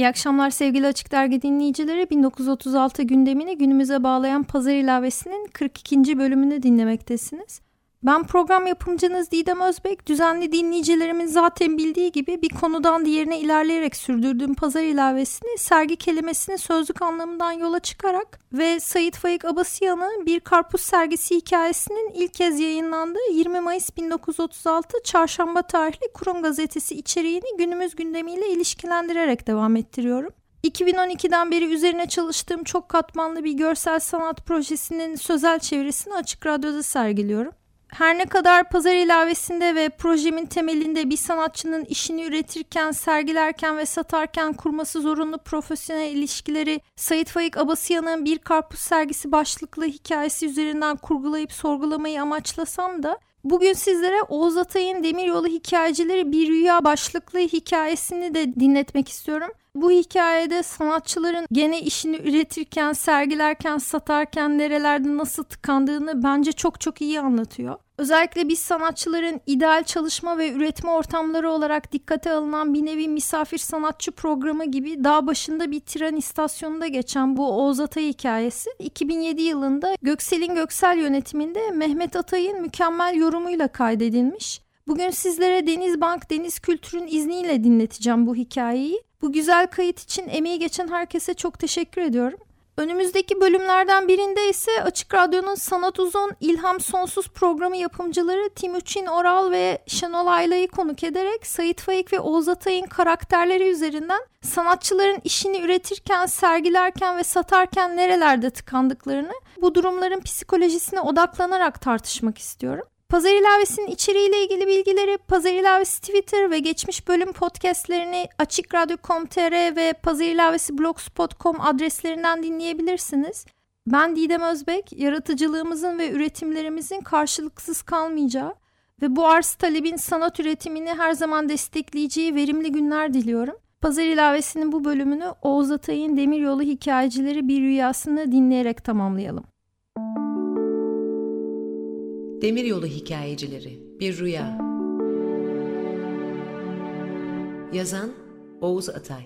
İyi akşamlar sevgili Açık Dergi dinleyicileri. 1936 gündemini günümüze bağlayan Pazar ilavesinin 42. bölümünü dinlemektesiniz. Ben program yapımcınız Didem Özbek. Düzenli dinleyicilerimin zaten bildiği gibi bir konudan diğerine ilerleyerek sürdürdüğüm pazar ilavesini sergi kelimesini sözlük anlamından yola çıkarak ve Sayit Faik Abasıyan'ın Bir Karpuz Sergisi hikayesinin ilk kez yayınlandığı 20 Mayıs 1936 Çarşamba tarihli Kurum Gazetesi içeriğini günümüz gündemiyle ilişkilendirerek devam ettiriyorum. 2012'den beri üzerine çalıştığım çok katmanlı bir görsel sanat projesinin sözel çevirisini Açık Radyo'da sergiliyorum. Her ne kadar pazar ilavesinde ve projemin temelinde bir sanatçının işini üretirken, sergilerken ve satarken kurması zorunlu profesyonel ilişkileri Sayit Faik Abasıyan'ın Bir Karpuz Sergisi başlıklı hikayesi üzerinden kurgulayıp sorgulamayı amaçlasam da Bugün sizlere Oğuz Atay'ın Demiryolu Hikayecileri Bir Rüya başlıklı hikayesini de dinletmek istiyorum. Bu hikayede sanatçıların gene işini üretirken, sergilerken, satarken nerelerde nasıl tıkandığını bence çok çok iyi anlatıyor. Özellikle biz sanatçıların ideal çalışma ve üretme ortamları olarak dikkate alınan bir nevi misafir sanatçı programı gibi dağ başında bir tren istasyonunda geçen bu Oğuz Atay hikayesi 2007 yılında Göksel'in Göksel yönetiminde Mehmet Atay'ın mükemmel yorumuyla kaydedilmiş. Bugün sizlere Denizbank Deniz Kültür'ün izniyle dinleteceğim bu hikayeyi. Bu güzel kayıt için emeği geçen herkese çok teşekkür ediyorum. Önümüzdeki bölümlerden birinde ise Açık Radyo'nun Sanat Uzun İlham Sonsuz programı yapımcıları Timuçin Oral ve Şenol Ayla'yı konuk ederek Sayit Faik ve Oğuz Atay'ın karakterleri üzerinden sanatçıların işini üretirken, sergilerken ve satarken nerelerde tıkandıklarını, bu durumların psikolojisine odaklanarak tartışmak istiyorum. Pazar ilavesinin içeriğiyle ilgili bilgileri Pazar ilavesi Twitter ve geçmiş bölüm podcastlerini açıkradyo.com.tr ve Pazar ilavesi blogspot.com adreslerinden dinleyebilirsiniz. Ben Didem Özbek, yaratıcılığımızın ve üretimlerimizin karşılıksız kalmayacağı ve bu arz talebin sanat üretimini her zaman destekleyeceği verimli günler diliyorum. Pazar ilavesinin bu bölümünü Oğuz Atay'ın Demiryolu Hikayecileri Bir Rüyasını dinleyerek tamamlayalım. Demiryolu Hikayecileri. Bir Rüya. Yazan Oğuz Atay.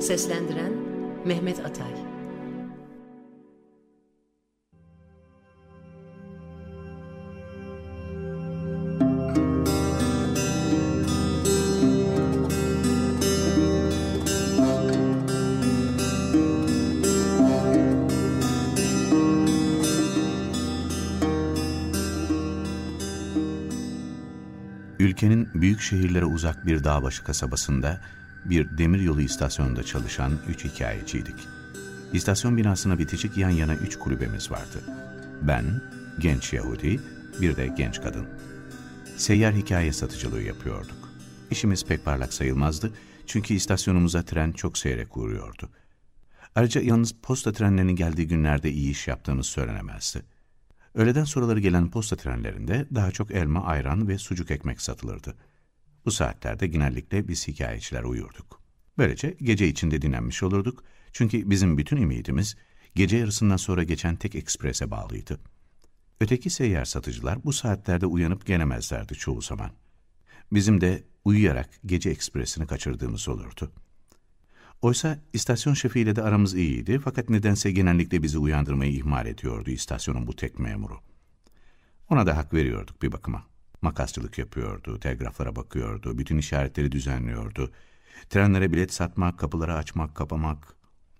Seslendiren Mehmet Atay Ülkenin büyük şehirlere uzak bir dağbaşı kasabasında bir demiryolu istasyonunda çalışan üç hikayeciydik. İstasyon binasına bitişik yan yana üç kulübemiz vardı. Ben, genç Yahudi, bir de genç kadın. Seyyar hikaye satıcılığı yapıyorduk. İşimiz pek parlak sayılmazdı çünkü istasyonumuza tren çok seyrek uğruyordu. Ayrıca yalnız posta trenlerinin geldiği günlerde iyi iş yaptığımız söylenemezdi. Öğleden sonraları gelen posta trenlerinde daha çok elma, ayran ve sucuk ekmek satılırdı. Bu saatlerde genellikle biz hikayeciler uyurduk. Böylece gece içinde dinlenmiş olurduk çünkü bizim bütün ümidimiz gece yarısından sonra geçen tek eksprese bağlıydı. Öteki seyyar satıcılar bu saatlerde uyanıp gelemezlerdi çoğu zaman. Bizim de uyuyarak gece ekspresini kaçırdığımız olurdu. Oysa istasyon şefiyle de aramız iyiydi fakat nedense genellikle bizi uyandırmayı ihmal ediyordu istasyonun bu tek memuru. Ona da hak veriyorduk bir bakıma. Makasçılık yapıyordu, telgraflara bakıyordu, bütün işaretleri düzenliyordu. Trenlere bilet satmak, kapıları açmak, kapamak.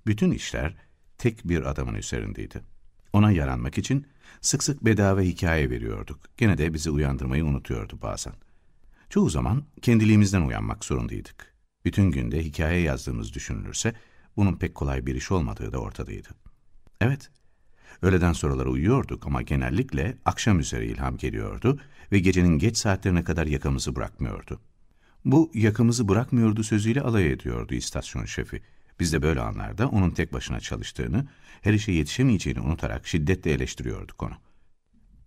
Bütün işler tek bir adamın üzerindeydi. Ona yaranmak için sık sık bedava hikaye veriyorduk. Gene de bizi uyandırmayı unutuyordu bazen. Çoğu zaman kendiliğimizden uyanmak zorundaydık. Bütün günde hikaye yazdığımız düşünülürse bunun pek kolay bir iş olmadığı da ortadaydı. Evet, öğleden sonraları uyuyorduk ama genellikle akşam üzeri ilham geliyordu ve gecenin geç saatlerine kadar yakamızı bırakmıyordu. Bu yakamızı bırakmıyordu sözüyle alay ediyordu istasyon şefi. Biz de böyle anlarda onun tek başına çalıştığını, her işe yetişemeyeceğini unutarak şiddetle eleştiriyorduk onu.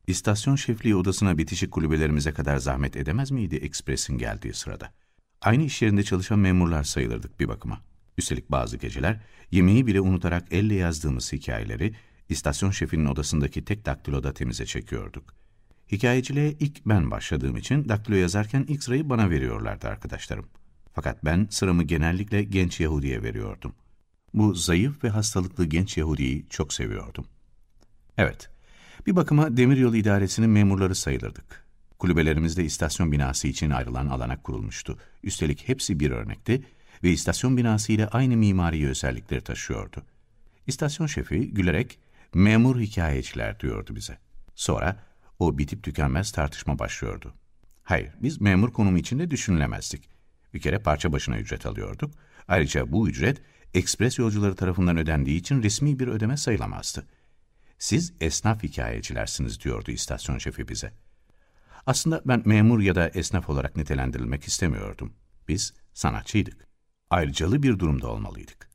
İstasyon şefliği odasına bitişik kulübelerimize kadar zahmet edemez miydi Express'in geldiği sırada? Aynı iş yerinde çalışan memurlar sayılırdık bir bakıma. Üstelik bazı geceler yemeği bile unutarak elle yazdığımız hikayeleri istasyon şefinin odasındaki tek daktiloda temize çekiyorduk. Hikayeciliğe ilk ben başladığım için daktilo yazarken ilk sırayı bana veriyorlardı arkadaşlarım. Fakat ben sıramı genellikle genç Yahudi'ye veriyordum. Bu zayıf ve hastalıklı genç Yahudi'yi çok seviyordum. Evet, bir bakıma demiryolu idaresinin memurları sayılırdık. Kulübelerimizde istasyon binası için ayrılan alana kurulmuştu. Üstelik hepsi bir örnekti ve istasyon binası ile aynı mimari özellikleri taşıyordu. İstasyon şefi gülerek memur hikayeciler diyordu bize. Sonra o bitip tükenmez tartışma başlıyordu. Hayır, biz memur konumu içinde düşünülemezdik. Bir kere parça başına ücret alıyorduk. Ayrıca bu ücret ekspres yolcuları tarafından ödendiği için resmi bir ödeme sayılamazdı. Siz esnaf hikayecilersiniz diyordu istasyon şefi bize. Aslında ben memur ya da esnaf olarak nitelendirilmek istemiyordum. Biz sanatçıydık. Ayrıcalı bir durumda olmalıydık.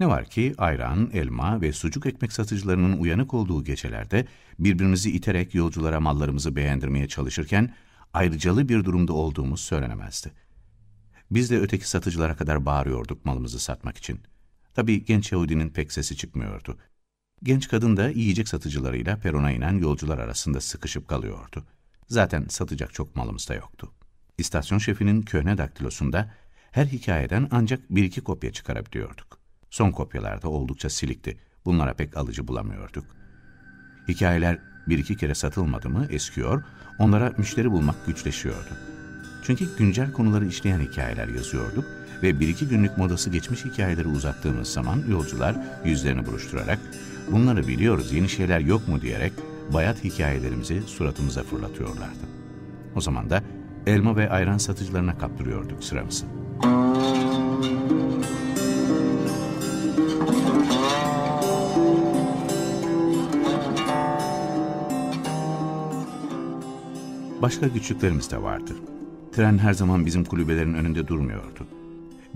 Ne var ki ayran, elma ve sucuk ekmek satıcılarının uyanık olduğu gecelerde birbirimizi iterek yolculara mallarımızı beğendirmeye çalışırken ayrıcalı bir durumda olduğumuz söylenemezdi. Biz de öteki satıcılara kadar bağırıyorduk malımızı satmak için. Tabii genç Yahudinin pek sesi çıkmıyordu. Genç kadın da yiyecek satıcılarıyla perona inen yolcular arasında sıkışıp kalıyordu. Zaten satacak çok malımız da yoktu. İstasyon şefinin köhne daktilosunda her hikayeden ancak bir iki kopya çıkarabiliyorduk. Son kopyalarda oldukça silikti. Bunlara pek alıcı bulamıyorduk. Hikayeler bir iki kere satılmadı mı eskiyor, onlara müşteri bulmak güçleşiyordu. Çünkü güncel konuları işleyen hikayeler yazıyorduk ve bir iki günlük modası geçmiş hikayeleri uzattığımız zaman yolcular yüzlerini buruşturarak bunları biliyoruz yeni şeyler yok mu diyerek bayat hikayelerimizi suratımıza fırlatıyorlardı. O zaman da elma ve ayran satıcılarına kaptırıyorduk sıramızı. Başka güçlüklerimiz de vardı. Tren her zaman bizim kulübelerin önünde durmuyordu.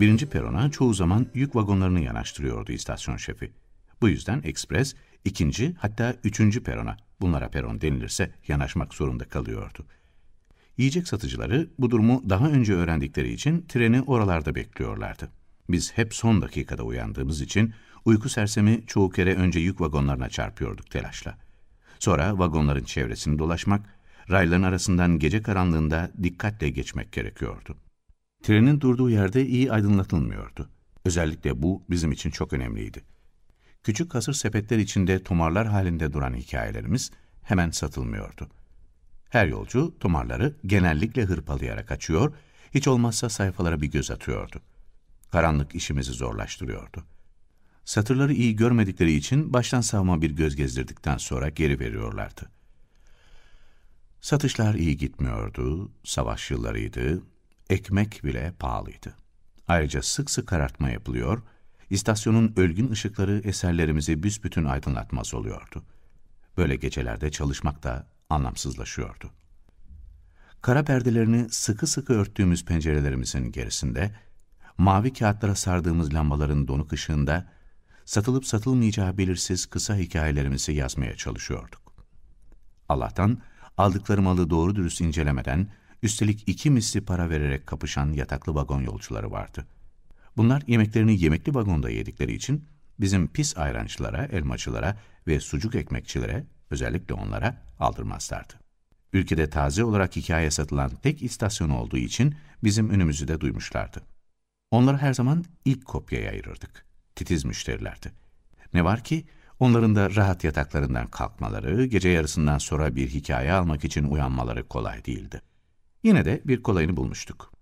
Birinci perona çoğu zaman yük vagonlarını yanaştırıyordu istasyon şefi. Bu yüzden ekspres ikinci hatta üçüncü perona, bunlara peron denilirse yanaşmak zorunda kalıyordu. Yiyecek satıcıları bu durumu daha önce öğrendikleri için treni oralarda bekliyorlardı. Biz hep son dakikada uyandığımız için uyku sersemi çoğu kere önce yük vagonlarına çarpıyorduk telaşla. Sonra vagonların çevresini dolaşmak, rayların arasından gece karanlığında dikkatle geçmek gerekiyordu. Trenin durduğu yerde iyi aydınlatılmıyordu. Özellikle bu bizim için çok önemliydi. Küçük hasır sepetler içinde tomarlar halinde duran hikayelerimiz hemen satılmıyordu. Her yolcu tomarları genellikle hırpalayarak açıyor, hiç olmazsa sayfalara bir göz atıyordu. Karanlık işimizi zorlaştırıyordu. Satırları iyi görmedikleri için baştan savma bir göz gezdirdikten sonra geri veriyorlardı. Satışlar iyi gitmiyordu, savaş yıllarıydı, ekmek bile pahalıydı. Ayrıca sık sık karartma yapılıyor, istasyonun ölgün ışıkları eserlerimizi büsbütün aydınlatmaz oluyordu. Böyle gecelerde çalışmak da anlamsızlaşıyordu. Kara perdelerini sıkı sıkı örttüğümüz pencerelerimizin gerisinde, mavi kağıtlara sardığımız lambaların donuk ışığında, satılıp satılmayacağı belirsiz kısa hikayelerimizi yazmaya çalışıyorduk. Allah'tan aldıkları malı doğru dürüst incelemeden, üstelik iki misli para vererek kapışan yataklı vagon yolcuları vardı. Bunlar yemeklerini yemekli vagonda yedikleri için bizim pis ayrançılara, elmacılara ve sucuk ekmekçilere, özellikle onlara aldırmazlardı. Ülkede taze olarak hikaye satılan tek istasyon olduğu için bizim önümüzü de duymuşlardı. Onları her zaman ilk kopyaya ayırırdık. Titiz müşterilerdi. Ne var ki onların da rahat yataklarından kalkmaları, gece yarısından sonra bir hikaye almak için uyanmaları kolay değildi. Yine de bir kolayını bulmuştuk.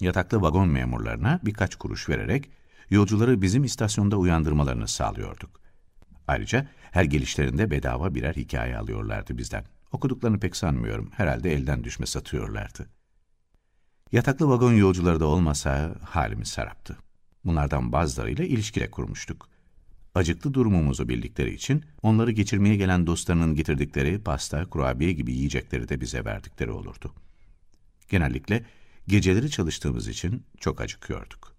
Yataklı vagon memurlarına birkaç kuruş vererek yolcuları bizim istasyonda uyandırmalarını sağlıyorduk. Ayrıca her gelişlerinde bedava birer hikaye alıyorlardı bizden. Okuduklarını pek sanmıyorum. Herhalde elden düşme satıyorlardı. Yataklı vagon yolcuları da olmasa halimiz saraptı. Bunlardan bazılarıyla ilişkile kurmuştuk. Acıklı durumumuzu bildikleri için onları geçirmeye gelen dostlarının getirdikleri pasta, kurabiye gibi yiyecekleri de bize verdikleri olurdu. Genellikle geceleri çalıştığımız için çok acıkıyorduk.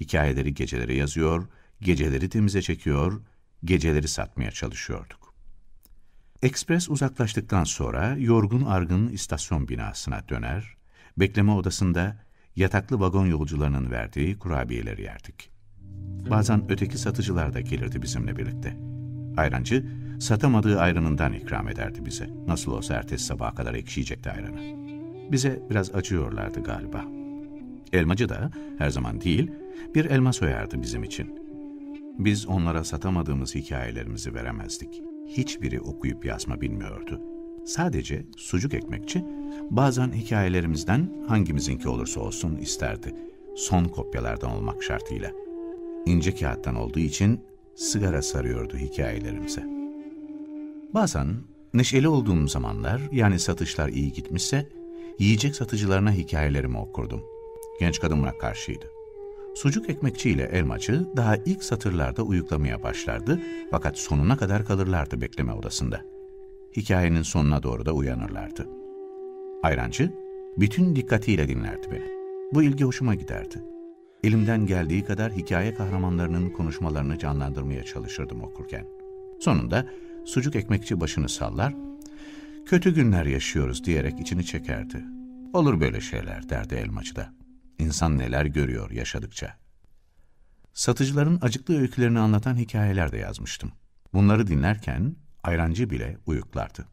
Hikayeleri geceleri yazıyor, geceleri temize çekiyor, geceleri satmaya çalışıyorduk. Ekspres uzaklaştıktan sonra yorgun argın istasyon binasına döner, bekleme odasında yataklı vagon yolcularının verdiği kurabiyeleri yerdik. Bazen öteki satıcılar da gelirdi bizimle birlikte. Ayrancı, satamadığı ayranından ikram ederdi bize. Nasıl olsa ertesi sabaha kadar ekşiyecekti ayranı. Bize biraz acıyorlardı galiba. Elmacı da her zaman değil, bir elma soyardı bizim için. Biz onlara satamadığımız hikayelerimizi veremezdik. Hiçbiri okuyup yazma bilmiyordu. Sadece sucuk ekmekçi bazen hikayelerimizden hangimizinki olursa olsun isterdi. Son kopyalardan olmak şartıyla. İnce kağıttan olduğu için sigara sarıyordu hikayelerimize. Bazen neşeli olduğum zamanlar yani satışlar iyi gitmişse yiyecek satıcılarına hikayelerimi okurdum. Genç kadın karşıydı. Sucuk ekmekçi ile elmacı daha ilk satırlarda uyuklamaya başlardı fakat sonuna kadar kalırlardı bekleme odasında. Hikayenin sonuna doğru da uyanırlardı. Ayrancı bütün dikkatiyle dinlerdi beni. Bu ilgi hoşuma giderdi. Elimden geldiği kadar hikaye kahramanlarının konuşmalarını canlandırmaya çalışırdım okurken. Sonunda sucuk ekmekçi başını sallar, kötü günler yaşıyoruz diyerek içini çekerdi. Olur böyle şeyler derdi elmacı da. İnsan neler görüyor yaşadıkça. Satıcıların acıklı öykülerini anlatan hikayeler de yazmıştım. Bunları dinlerken ayrancı bile uyuklardı.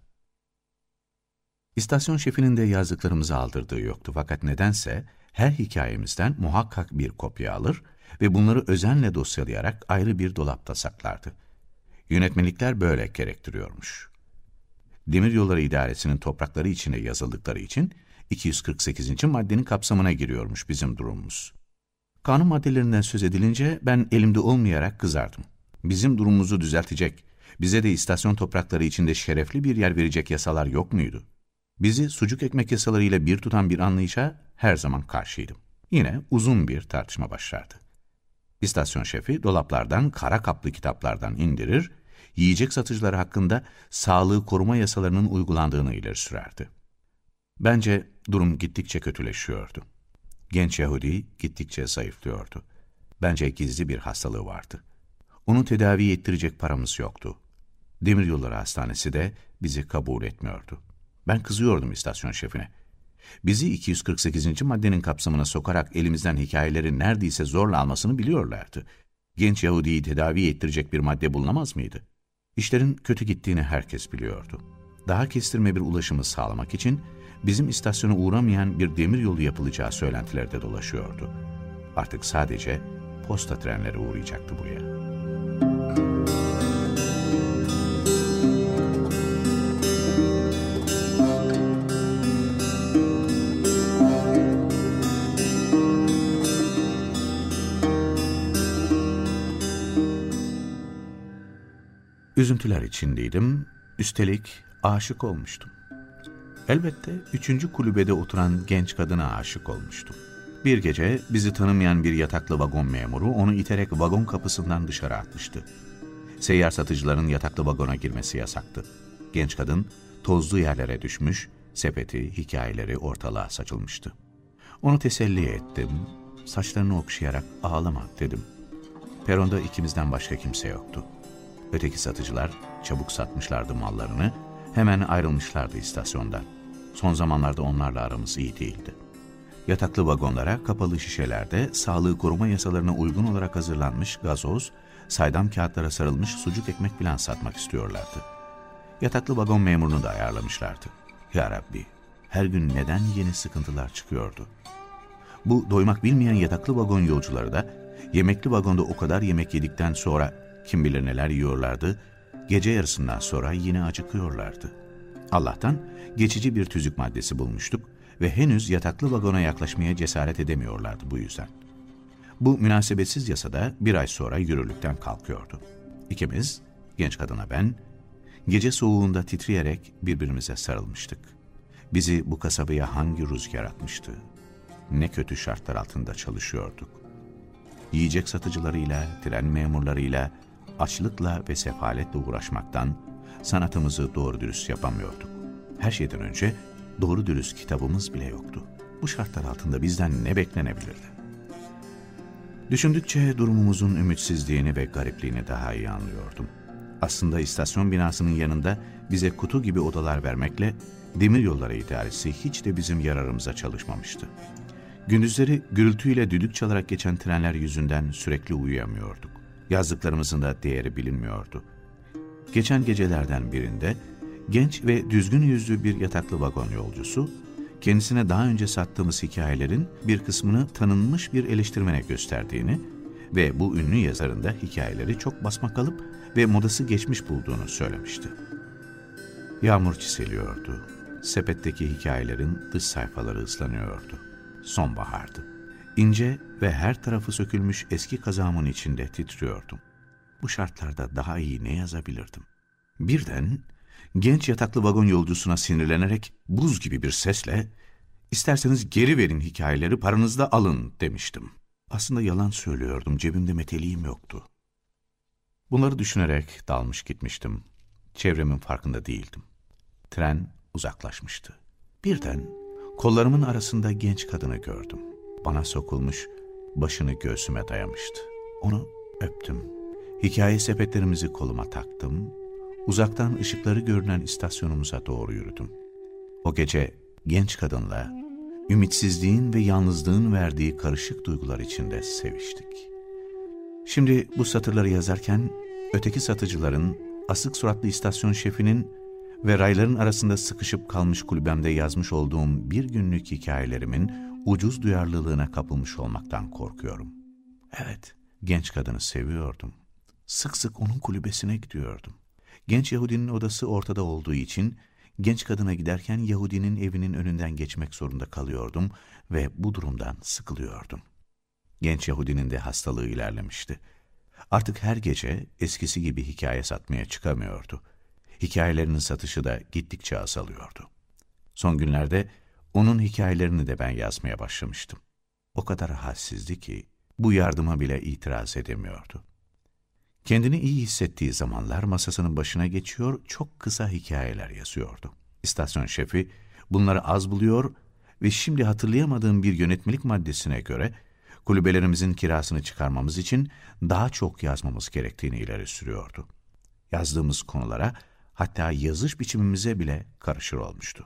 İstasyon şefinin de yazdıklarımızı aldırdığı yoktu fakat nedense her hikayemizden muhakkak bir kopya alır ve bunları özenle dosyalayarak ayrı bir dolapta saklardı. Yönetmelikler böyle gerektiriyormuş. Demiryolları İdaresi'nin toprakları içine yazıldıkları için 248. maddenin kapsamına giriyormuş bizim durumumuz. Kanun maddelerinden söz edilince ben elimde olmayarak kızardım. Bizim durumumuzu düzeltecek, bize de istasyon toprakları içinde şerefli bir yer verecek yasalar yok muydu? Bizi sucuk ekmek yasalarıyla bir tutan bir anlayışa her zaman karşıydım. Yine uzun bir tartışma başlardı. İstasyon şefi dolaplardan kara kaplı kitaplardan indirir, yiyecek satıcıları hakkında sağlığı koruma yasalarının uygulandığını ileri sürerdi. Bence durum gittikçe kötüleşiyordu. Genç Yahudi gittikçe zayıflıyordu. Bence gizli bir hastalığı vardı. Onu tedavi ettirecek paramız yoktu. Demiryolları Hastanesi de bizi kabul etmiyordu. Ben kızıyordum istasyon şefine. Bizi 248. maddenin kapsamına sokarak elimizden hikayeleri neredeyse zorla almasını biliyorlardı. Genç Yahudi'yi tedavi ettirecek bir madde bulunamaz mıydı? İşlerin kötü gittiğini herkes biliyordu. Daha kestirme bir ulaşımı sağlamak için bizim istasyona uğramayan bir demir yolu yapılacağı söylentilerde dolaşıyordu. Artık sadece posta trenleri uğrayacaktı buraya. Üzüntüler içindeydim, üstelik aşık olmuştum. Elbette üçüncü kulübede oturan genç kadına aşık olmuştum. Bir gece bizi tanımayan bir yataklı vagon memuru onu iterek vagon kapısından dışarı atmıştı. Seyyar satıcıların yataklı vagona girmesi yasaktı. Genç kadın tozlu yerlere düşmüş, sepeti, hikayeleri ortalığa saçılmıştı. Onu teselli ettim, saçlarını okşayarak ağlama dedim. Peronda ikimizden başka kimse yoktu. Öteki satıcılar çabuk satmışlardı mallarını, hemen ayrılmışlardı istasyondan. Son zamanlarda onlarla aramız iyi değildi. Yataklı vagonlara kapalı şişelerde sağlığı koruma yasalarına uygun olarak hazırlanmış gazoz, saydam kağıtlara sarılmış sucuk ekmek filan satmak istiyorlardı. Yataklı vagon memurunu da ayarlamışlardı. Ya Rabbi, her gün neden yeni sıkıntılar çıkıyordu? Bu doymak bilmeyen yataklı vagon yolcuları da yemekli vagonda o kadar yemek yedikten sonra kim bilir neler yiyorlardı, gece yarısından sonra yine acıkıyorlardı. Allah'tan geçici bir tüzük maddesi bulmuştuk ve henüz yataklı vagona yaklaşmaya cesaret edemiyorlardı bu yüzden. Bu münasebetsiz yasada bir ay sonra yürürlükten kalkıyordu. İkimiz, genç kadına ben, gece soğuğunda titreyerek birbirimize sarılmıştık. Bizi bu kasabaya hangi rüzgar atmıştı? Ne kötü şartlar altında çalışıyorduk. Yiyecek satıcılarıyla, tren memurlarıyla, açlıkla ve sefaletle uğraşmaktan sanatımızı doğru dürüst yapamıyorduk. Her şeyden önce doğru dürüst kitabımız bile yoktu. Bu şartlar altında bizden ne beklenebilirdi? Düşündükçe durumumuzun ümitsizliğini ve garipliğini daha iyi anlıyordum. Aslında istasyon binasının yanında bize kutu gibi odalar vermekle demir yolları idaresi hiç de bizim yararımıza çalışmamıştı. Gündüzleri gürültüyle düdük çalarak geçen trenler yüzünden sürekli uyuyamıyorduk. Yazdıklarımızın da değeri bilinmiyordu. Geçen gecelerden birinde genç ve düzgün yüzlü bir yataklı vagon yolcusu, kendisine daha önce sattığımız hikayelerin bir kısmını tanınmış bir eleştirmene gösterdiğini ve bu ünlü yazarın da hikayeleri çok basma kalıp ve modası geçmiş bulduğunu söylemişti. Yağmur çiseliyordu. Sepetteki hikayelerin dış sayfaları ıslanıyordu. Sonbahardı. İnce ve her tarafı sökülmüş eski kazağımın içinde titriyordum. Bu şartlarda daha iyi ne yazabilirdim? Birden genç yataklı vagon yolcusuna sinirlenerek buz gibi bir sesle ''İsterseniz geri verin hikayeleri paranızda alın.'' demiştim. Aslında yalan söylüyordum, cebimde meteliğim yoktu. Bunları düşünerek dalmış gitmiştim. Çevremin farkında değildim. Tren uzaklaşmıştı. Birden kollarımın arasında genç kadını gördüm. Bana sokulmuş, başını göğsüme dayamıştı. Onu öptüm. Hikaye sepetlerimizi koluma taktım. Uzaktan ışıkları görünen istasyonumuza doğru yürüdüm. O gece genç kadınla ümitsizliğin ve yalnızlığın verdiği karışık duygular içinde seviştik. Şimdi bu satırları yazarken öteki satıcıların, asık suratlı istasyon şefinin ve rayların arasında sıkışıp kalmış kulübemde yazmış olduğum bir günlük hikayelerimin ucuz duyarlılığına kapılmış olmaktan korkuyorum. Evet, genç kadını seviyordum. Sık sık onun kulübesine gidiyordum. Genç Yahudinin odası ortada olduğu için genç kadına giderken Yahudinin evinin önünden geçmek zorunda kalıyordum ve bu durumdan sıkılıyordum. Genç Yahudinin de hastalığı ilerlemişti. Artık her gece eskisi gibi hikaye satmaya çıkamıyordu. Hikayelerinin satışı da gittikçe azalıyordu. Son günlerde onun hikayelerini de ben yazmaya başlamıştım. O kadar halsizdi ki bu yardıma bile itiraz edemiyordu. Kendini iyi hissettiği zamanlar masasının başına geçiyor, çok kısa hikayeler yazıyordu. İstasyon şefi bunları az buluyor ve şimdi hatırlayamadığım bir yönetmelik maddesine göre kulübelerimizin kirasını çıkarmamız için daha çok yazmamız gerektiğini ileri sürüyordu. Yazdığımız konulara hatta yazış biçimimize bile karışır olmuştu.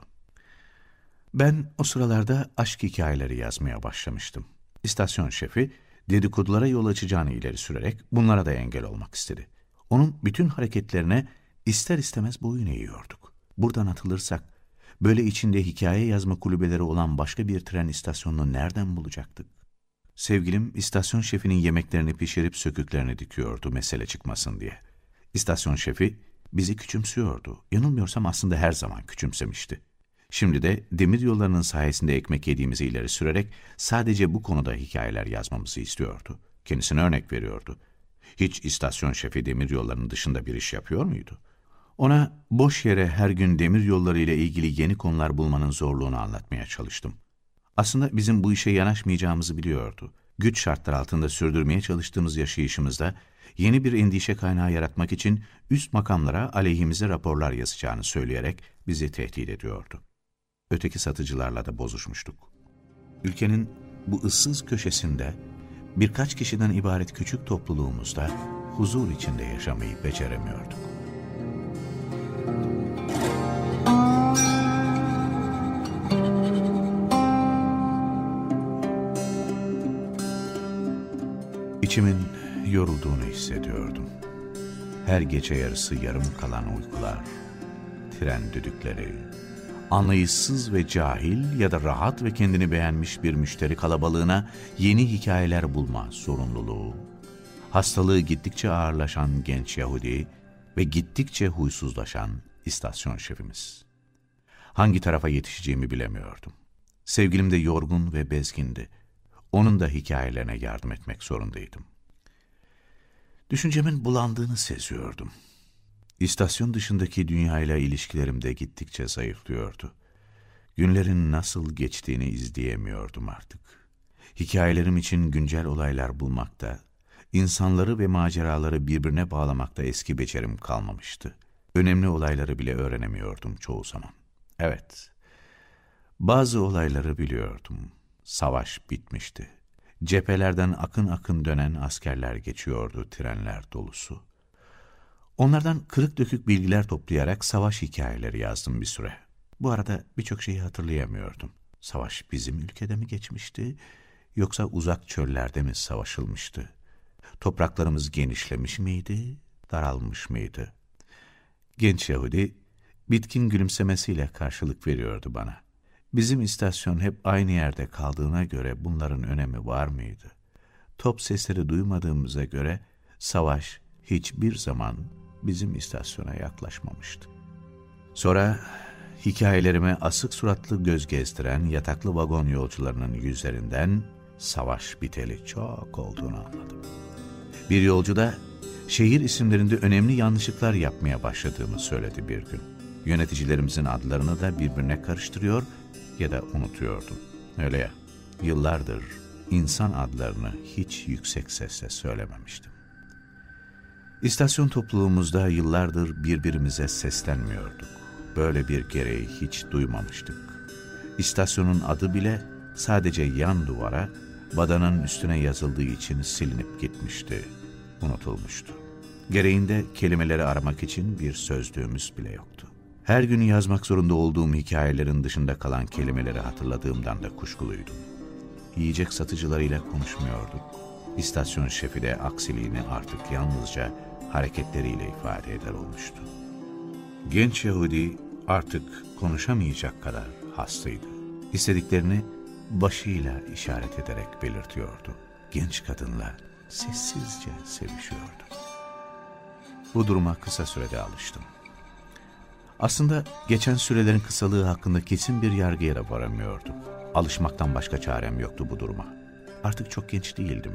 Ben o sıralarda aşk hikayeleri yazmaya başlamıştım. İstasyon şefi dedikodulara yol açacağını ileri sürerek bunlara da engel olmak istedi. Onun bütün hareketlerine ister istemez boyun eğiyorduk. Buradan atılırsak, böyle içinde hikaye yazma kulübeleri olan başka bir tren istasyonunu nereden bulacaktık? Sevgilim istasyon şefinin yemeklerini pişirip söküklerini dikiyordu mesele çıkmasın diye. İstasyon şefi bizi küçümsüyordu. Yanılmıyorsam aslında her zaman küçümsemişti. Şimdi de demir yollarının sayesinde ekmek yediğimizi ileri sürerek sadece bu konuda hikayeler yazmamızı istiyordu. Kendisine örnek veriyordu. Hiç istasyon şefi demir yollarının dışında bir iş yapıyor muydu? Ona boş yere her gün demir yolları ile ilgili yeni konular bulmanın zorluğunu anlatmaya çalıştım. Aslında bizim bu işe yanaşmayacağımızı biliyordu. Güç şartlar altında sürdürmeye çalıştığımız yaşayışımızda yeni bir endişe kaynağı yaratmak için üst makamlara aleyhimize raporlar yazacağını söyleyerek bizi tehdit ediyordu. Öteki satıcılarla da bozuşmuştuk. Ülkenin bu ıssız köşesinde birkaç kişiden ibaret küçük topluluğumuzda huzur içinde yaşamayı beceremiyorduk. İçimin yorulduğunu hissediyordum. Her gece yarısı yarım kalan uykular, tren düdükleri, anlayışsız ve cahil ya da rahat ve kendini beğenmiş bir müşteri kalabalığına yeni hikayeler bulma sorumluluğu, hastalığı gittikçe ağırlaşan genç Yahudi ve gittikçe huysuzlaşan istasyon şefimiz. Hangi tarafa yetişeceğimi bilemiyordum. Sevgilim de yorgun ve bezgindi. Onun da hikayelerine yardım etmek zorundaydım. Düşüncemin bulandığını seziyordum. İstasyon dışındaki dünyayla ilişkilerim de gittikçe zayıflıyordu. Günlerin nasıl geçtiğini izleyemiyordum artık. Hikayelerim için güncel olaylar bulmakta, insanları ve maceraları birbirine bağlamakta eski becerim kalmamıştı. Önemli olayları bile öğrenemiyordum çoğu zaman. Evet, bazı olayları biliyordum. Savaş bitmişti. cephelerden akın akın dönen askerler geçiyordu trenler dolusu. Onlardan kırık dökük bilgiler toplayarak savaş hikayeleri yazdım bir süre. Bu arada birçok şeyi hatırlayamıyordum. Savaş bizim ülkede mi geçmişti, yoksa uzak çöllerde mi savaşılmıştı? Topraklarımız genişlemiş miydi, daralmış mıydı? Genç Yahudi bitkin gülümsemesiyle karşılık veriyordu bana. Bizim istasyon hep aynı yerde kaldığına göre bunların önemi var mıydı? Top sesleri duymadığımıza göre savaş hiçbir zaman bizim istasyona yaklaşmamıştı. Sonra hikayelerime asık suratlı göz gezdiren yataklı vagon yolcularının yüzlerinden savaş biteli çok olduğunu anladım. Bir yolcu da şehir isimlerinde önemli yanlışlıklar yapmaya başladığımı söyledi bir gün. Yöneticilerimizin adlarını da birbirine karıştırıyor ya da unutuyordum. Öyle ya, yıllardır insan adlarını hiç yüksek sesle söylememiştim. İstasyon topluluğumuzda yıllardır birbirimize seslenmiyorduk. Böyle bir gereği hiç duymamıştık. İstasyonun adı bile sadece yan duvara, badanın üstüne yazıldığı için silinip gitmişti, unutulmuştu. Gereğinde kelimeleri aramak için bir sözlüğümüz bile yoktu. Her gün yazmak zorunda olduğum hikayelerin dışında kalan kelimeleri hatırladığımdan da kuşkuluydum. Yiyecek satıcılarıyla konuşmuyorduk. İstasyon şefi de aksiliğini artık yalnızca hareketleriyle ifade eder olmuştu. Genç Yahudi artık konuşamayacak kadar hastaydı. İstediklerini başıyla işaret ederek belirtiyordu. Genç kadınla sessizce sevişiyordu. Bu duruma kısa sürede alıştım. Aslında geçen sürelerin kısalığı hakkında kesin bir yargıya da varamıyordum. Alışmaktan başka çarem yoktu bu duruma. Artık çok genç değildim.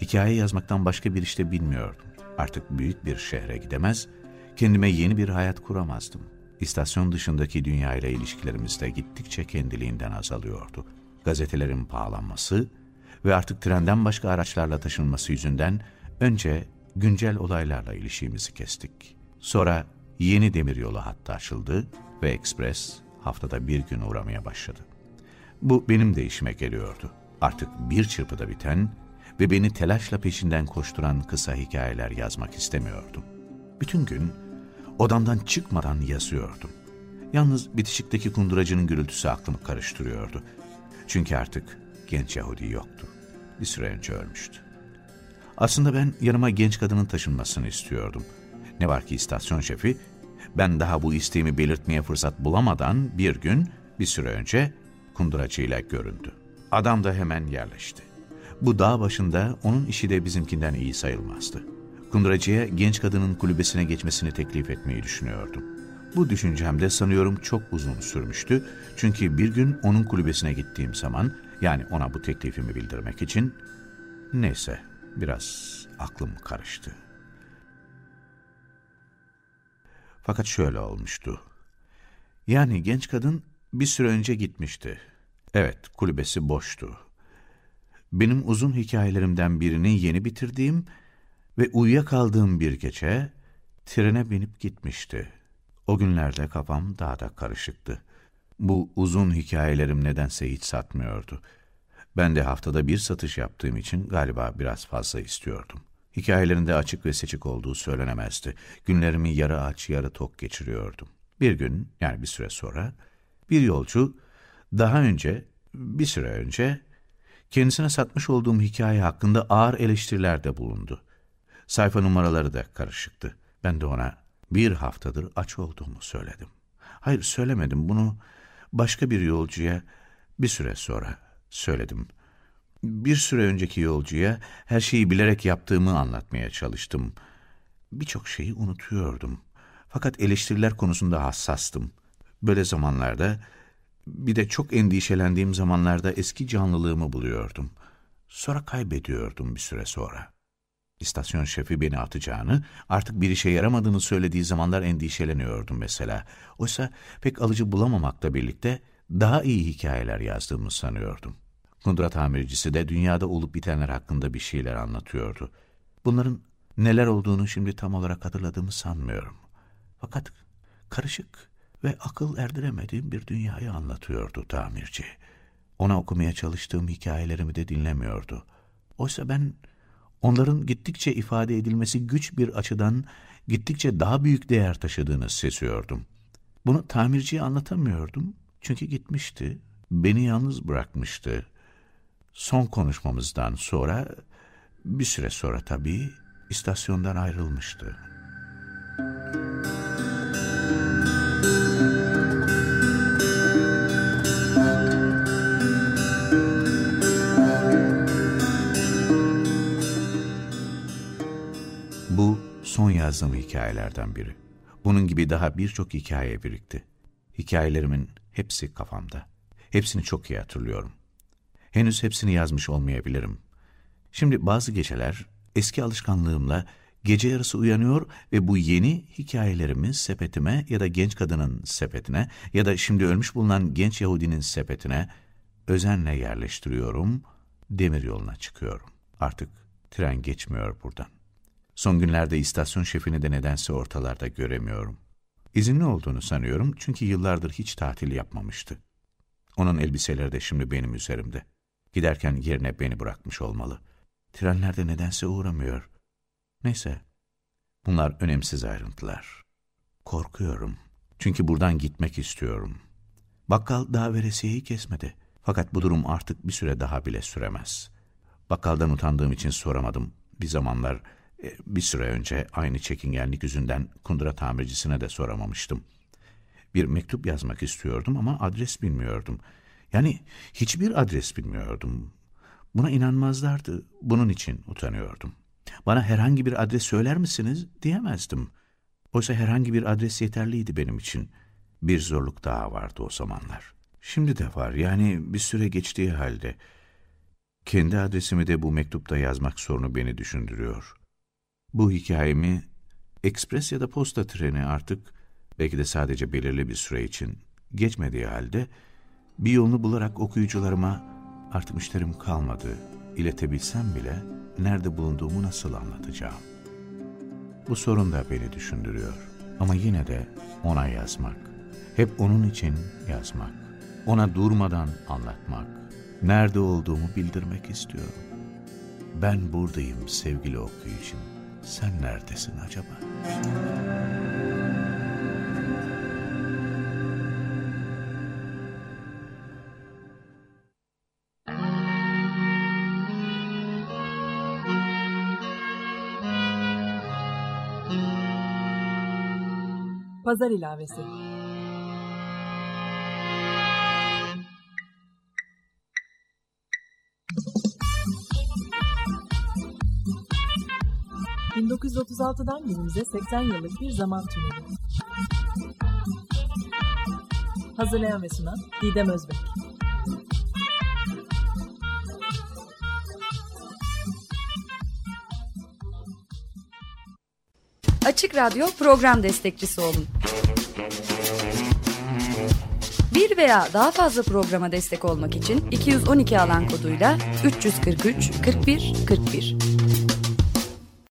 Hikaye yazmaktan başka bir işte bilmiyordum. Artık büyük bir şehre gidemez, kendime yeni bir hayat kuramazdım. İstasyon dışındaki dünyayla ilişkilerimiz de gittikçe kendiliğinden azalıyordu. Gazetelerin pahalanması ve artık trenden başka araçlarla taşınması yüzünden önce güncel olaylarla ilişkimizi kestik. Sonra yeni demiryolu hattı açıldı ve ekspres haftada bir gün uğramaya başladı. Bu benim de işime geliyordu. Artık bir çırpıda biten ve beni telaşla peşinden koşturan kısa hikayeler yazmak istemiyordum. Bütün gün odamdan çıkmadan yazıyordum. Yalnız bitişikteki kunduracının gürültüsü aklımı karıştırıyordu. Çünkü artık genç Yahudi yoktu. Bir süre önce ölmüştü. Aslında ben yanıma genç kadının taşınmasını istiyordum. Ne var ki istasyon şefi, ben daha bu isteğimi belirtmeye fırsat bulamadan bir gün, bir süre önce kunduracıyla göründü. Adam da hemen yerleşti. Bu dağ başında onun işi de bizimkinden iyi sayılmazdı. Kunduracıya genç kadının kulübesine geçmesini teklif etmeyi düşünüyordum. Bu düşüncem de sanıyorum çok uzun sürmüştü. Çünkü bir gün onun kulübesine gittiğim zaman, yani ona bu teklifimi bildirmek için, neyse biraz aklım karıştı. Fakat şöyle olmuştu. Yani genç kadın bir süre önce gitmişti. Evet, kulübesi boştu. Benim uzun hikayelerimden birini yeni bitirdiğim ve uyuyakaldığım bir gece trene binip gitmişti. O günlerde kafam daha da karışıktı. Bu uzun hikayelerim nedense hiç satmıyordu. Ben de haftada bir satış yaptığım için galiba biraz fazla istiyordum. Hikayelerinde açık ve seçik olduğu söylenemezdi. Günlerimi yarı aç yarı tok geçiriyordum. Bir gün yani bir süre sonra bir yolcu daha önce bir süre önce kendisine satmış olduğum hikaye hakkında ağır eleştirilerde bulundu. Sayfa numaraları da karışıktı. Ben de ona bir haftadır aç olduğumu söyledim. Hayır söylemedim bunu başka bir yolcuya bir süre sonra söyledim. Bir süre önceki yolcuya her şeyi bilerek yaptığımı anlatmaya çalıştım. Birçok şeyi unutuyordum. Fakat eleştiriler konusunda hassastım. Böyle zamanlarda bir de çok endişelendiğim zamanlarda eski canlılığımı buluyordum. Sonra kaybediyordum bir süre sonra. İstasyon şefi beni atacağını, artık bir işe yaramadığını söylediği zamanlar endişeleniyordum mesela. Oysa pek alıcı bulamamakla birlikte daha iyi hikayeler yazdığımı sanıyordum. Kundura tamircisi de dünyada olup bitenler hakkında bir şeyler anlatıyordu. Bunların neler olduğunu şimdi tam olarak hatırladığımı sanmıyorum. Fakat karışık ve akıl erdiremediğim bir dünyayı anlatıyordu tamirci. ona okumaya çalıştığım hikayelerimi de dinlemiyordu. Oysa ben onların gittikçe ifade edilmesi güç bir açıdan gittikçe daha büyük değer taşıdığını sesiyordum. Bunu tamirciye anlatamıyordum çünkü gitmişti, beni yalnız bırakmıştı. Son konuşmamızdan sonra, bir süre sonra tabii, istasyondan ayrılmıştı. Bu son yazdığım hikayelerden biri. Bunun gibi daha birçok hikaye birikti. Hikayelerimin hepsi kafamda. Hepsini çok iyi hatırlıyorum. Henüz hepsini yazmış olmayabilirim. Şimdi bazı geceler eski alışkanlığımla gece yarısı uyanıyor ve bu yeni hikayelerimi sepetime ya da genç kadının sepetine ya da şimdi ölmüş bulunan genç Yahudinin sepetine özenle yerleştiriyorum, demir yoluna çıkıyorum. Artık tren geçmiyor buradan. Son günlerde istasyon şefini de nedense ortalarda göremiyorum. İzinli olduğunu sanıyorum çünkü yıllardır hiç tatil yapmamıştı. Onun elbiseleri de şimdi benim üzerimde. Giderken yerine beni bırakmış olmalı. Trenlerde nedense uğramıyor. Neyse, bunlar önemsiz ayrıntılar. Korkuyorum. Çünkü buradan gitmek istiyorum. Bakkal daha veresiyeyi kesmedi. Fakat bu durum artık bir süre daha bile süremez. Bakkaldan utandığım için soramadım. Bir zamanlar bir süre önce aynı çekingenlik yüzünden kundura tamircisine de soramamıştım. Bir mektup yazmak istiyordum ama adres bilmiyordum. Yani hiçbir adres bilmiyordum. Buna inanmazlardı. Bunun için utanıyordum. Bana herhangi bir adres söyler misiniz diyemezdim. Oysa herhangi bir adres yeterliydi benim için. Bir zorluk daha vardı o zamanlar. Şimdi de var yani bir süre geçtiği halde. Kendi adresimi de bu mektupta yazmak sorunu beni düşündürüyor. Bu hikayemi ekspres ya da posta treni artık belki de sadece belirli bir süre için geçmediği halde bir yolunu bularak okuyucularıma artık müşterim kalmadı iletebilsem bile nerede bulunduğumu nasıl anlatacağım? Bu sorun da beni düşündürüyor. Ama yine de ona yazmak, hep onun için yazmak, ona durmadan anlatmak, nerede olduğumu bildirmek istiyorum. Ben buradayım sevgili okuyucum. Sen neredesin acaba? Pazar ilavesi. ...1936'dan günümüze 80 yıllık bir zaman tüneli. Hazırlayan ve sunan Didem Özbek. Açık Radyo program destekçisi olun. Bir veya daha fazla programa destek olmak için 212 alan koduyla 343 41 41